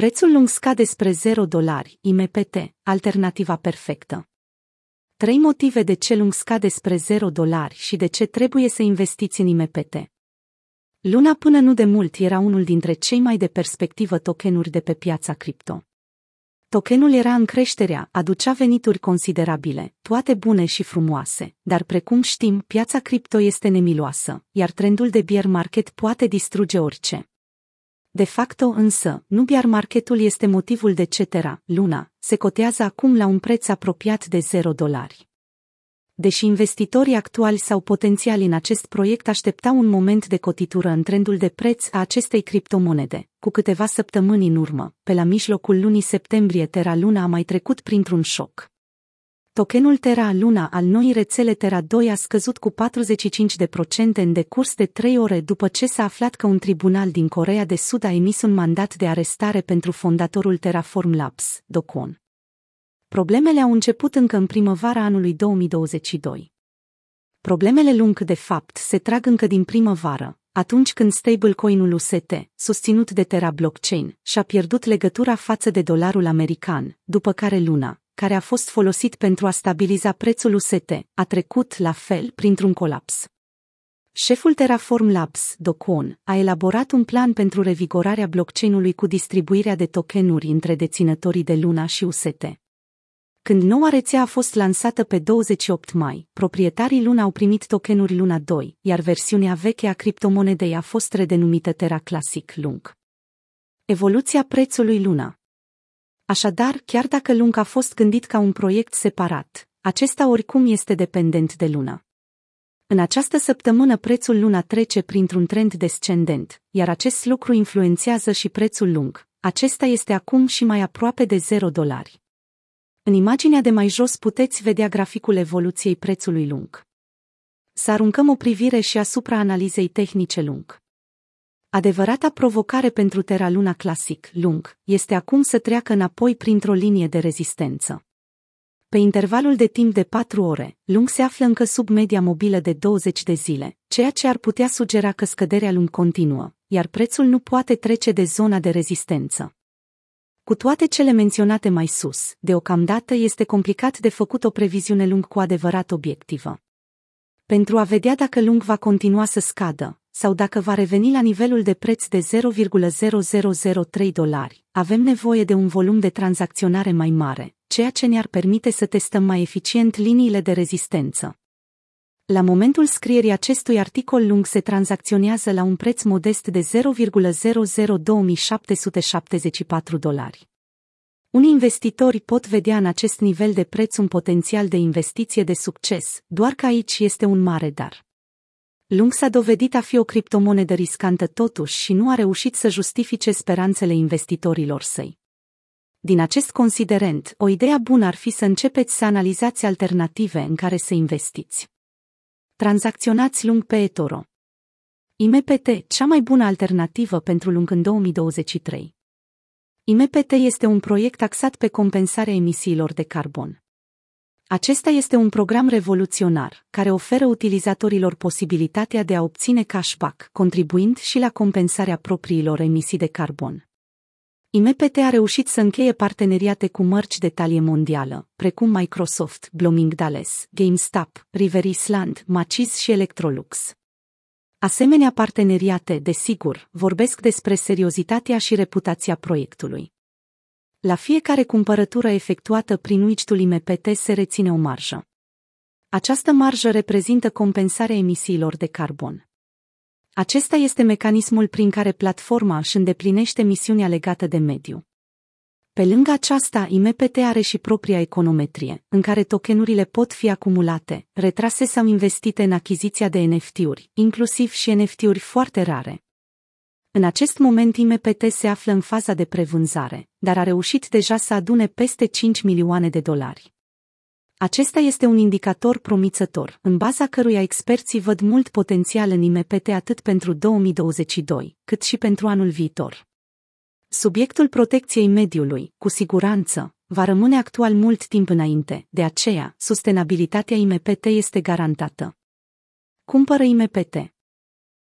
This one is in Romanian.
Prețul lung scade spre 0 dolari, IMPT, alternativa perfectă. Trei motive de ce lung scade spre 0 dolari și de ce trebuie să investiți în IMPT. Luna până nu de mult era unul dintre cei mai de perspectivă tokenuri de pe piața cripto. Tokenul era în creșterea, aducea venituri considerabile, toate bune și frumoase, dar precum știm, piața cripto este nemiloasă, iar trendul de bear market poate distruge orice. De facto însă, nu bear marketul este motivul de cetera, luna, se cotează acum la un preț apropiat de 0 dolari. Deși investitorii actuali sau potențiali în acest proiect așteptau un moment de cotitură în trendul de preț a acestei criptomonede, cu câteva săptămâni în urmă, pe la mijlocul lunii septembrie Terra Luna a mai trecut printr-un șoc. Tokenul Terra Luna al noii rețele Terra 2 a scăzut cu 45% în decurs de 3 ore după ce s-a aflat că un tribunal din Corea de Sud a emis un mandat de arestare pentru fondatorul Terraform Labs, Docon. Problemele au început încă în primăvara anului 2022. Problemele lung, de fapt, se trag încă din primăvară, atunci când stablecoin-ul UST, susținut de Terra Blockchain, și-a pierdut legătura față de dolarul american, după care Luna, care a fost folosit pentru a stabiliza prețul UST, a trecut, la fel, printr-un colaps. Șeful Terraform Labs, Docon, a elaborat un plan pentru revigorarea blockchain-ului cu distribuirea de tokenuri între deținătorii de Luna și UST. Când noua rețea a fost lansată pe 28 mai, proprietarii Luna au primit tokenuri Luna 2, iar versiunea veche a criptomonedei a fost redenumită Terra Classic Lung. Evoluția prețului Luna Așadar, chiar dacă Lung a fost gândit ca un proiect separat, acesta oricum este dependent de Luna. În această săptămână prețul Luna trece printr-un trend descendent, iar acest lucru influențează și prețul lung. Acesta este acum și mai aproape de 0 dolari. În imaginea de mai jos puteți vedea graficul evoluției prețului lung. Să aruncăm o privire și asupra analizei tehnice lung. Adevărata provocare pentru Terra Luna Classic, lung, este acum să treacă înapoi printr-o linie de rezistență. Pe intervalul de timp de 4 ore, lung se află încă sub media mobilă de 20 de zile, ceea ce ar putea sugera că scăderea lung continuă, iar prețul nu poate trece de zona de rezistență. Cu toate cele menționate mai sus, deocamdată este complicat de făcut o previziune lung cu adevărat obiectivă. Pentru a vedea dacă lung va continua să scadă, sau dacă va reveni la nivelul de preț de 0,0003 dolari, avem nevoie de un volum de tranzacționare mai mare, ceea ce ne-ar permite să testăm mai eficient liniile de rezistență. La momentul scrierii acestui articol lung se tranzacționează la un preț modest de 0,002774 dolari. Unii investitori pot vedea în acest nivel de preț un potențial de investiție de succes, doar că aici este un mare dar. Lung s-a dovedit a fi o criptomonedă riscantă totuși și nu a reușit să justifice speranțele investitorilor săi. Din acest considerent, o idee bună ar fi să începeți să analizați alternative în care să investiți. Tranzacționați lung pe eToro. IMPT, cea mai bună alternativă pentru lung în 2023. IMPT este un proiect axat pe compensarea emisiilor de carbon. Acesta este un program revoluționar care oferă utilizatorilor posibilitatea de a obține cashback, contribuind și la compensarea propriilor emisii de carbon. IMPT a reușit să încheie parteneriate cu mărci de talie mondială, precum Microsoft, Bloomingdale's, GameStop, River Island, Macy's și Electrolux. Asemenea parteneriate, desigur, vorbesc despre seriozitatea și reputația proiectului. La fiecare cumpărătură efectuată prin widgetul IMPT se reține o marjă. Această marjă reprezintă compensarea emisiilor de carbon. Acesta este mecanismul prin care platforma își îndeplinește misiunea legată de mediu. Pe lângă aceasta, IMPT are și propria econometrie, în care tokenurile pot fi acumulate, retrase sau investite în achiziția de NFT-uri, inclusiv și NFT-uri foarte rare. În acest moment IMPT se află în faza de prevânzare, dar a reușit deja să adune peste 5 milioane de dolari. Acesta este un indicator promițător, în baza căruia experții văd mult potențial în IMPT atât pentru 2022, cât și pentru anul viitor. Subiectul protecției mediului, cu siguranță, va rămâne actual mult timp înainte, de aceea, sustenabilitatea IMPT este garantată. Cumpără IMPT.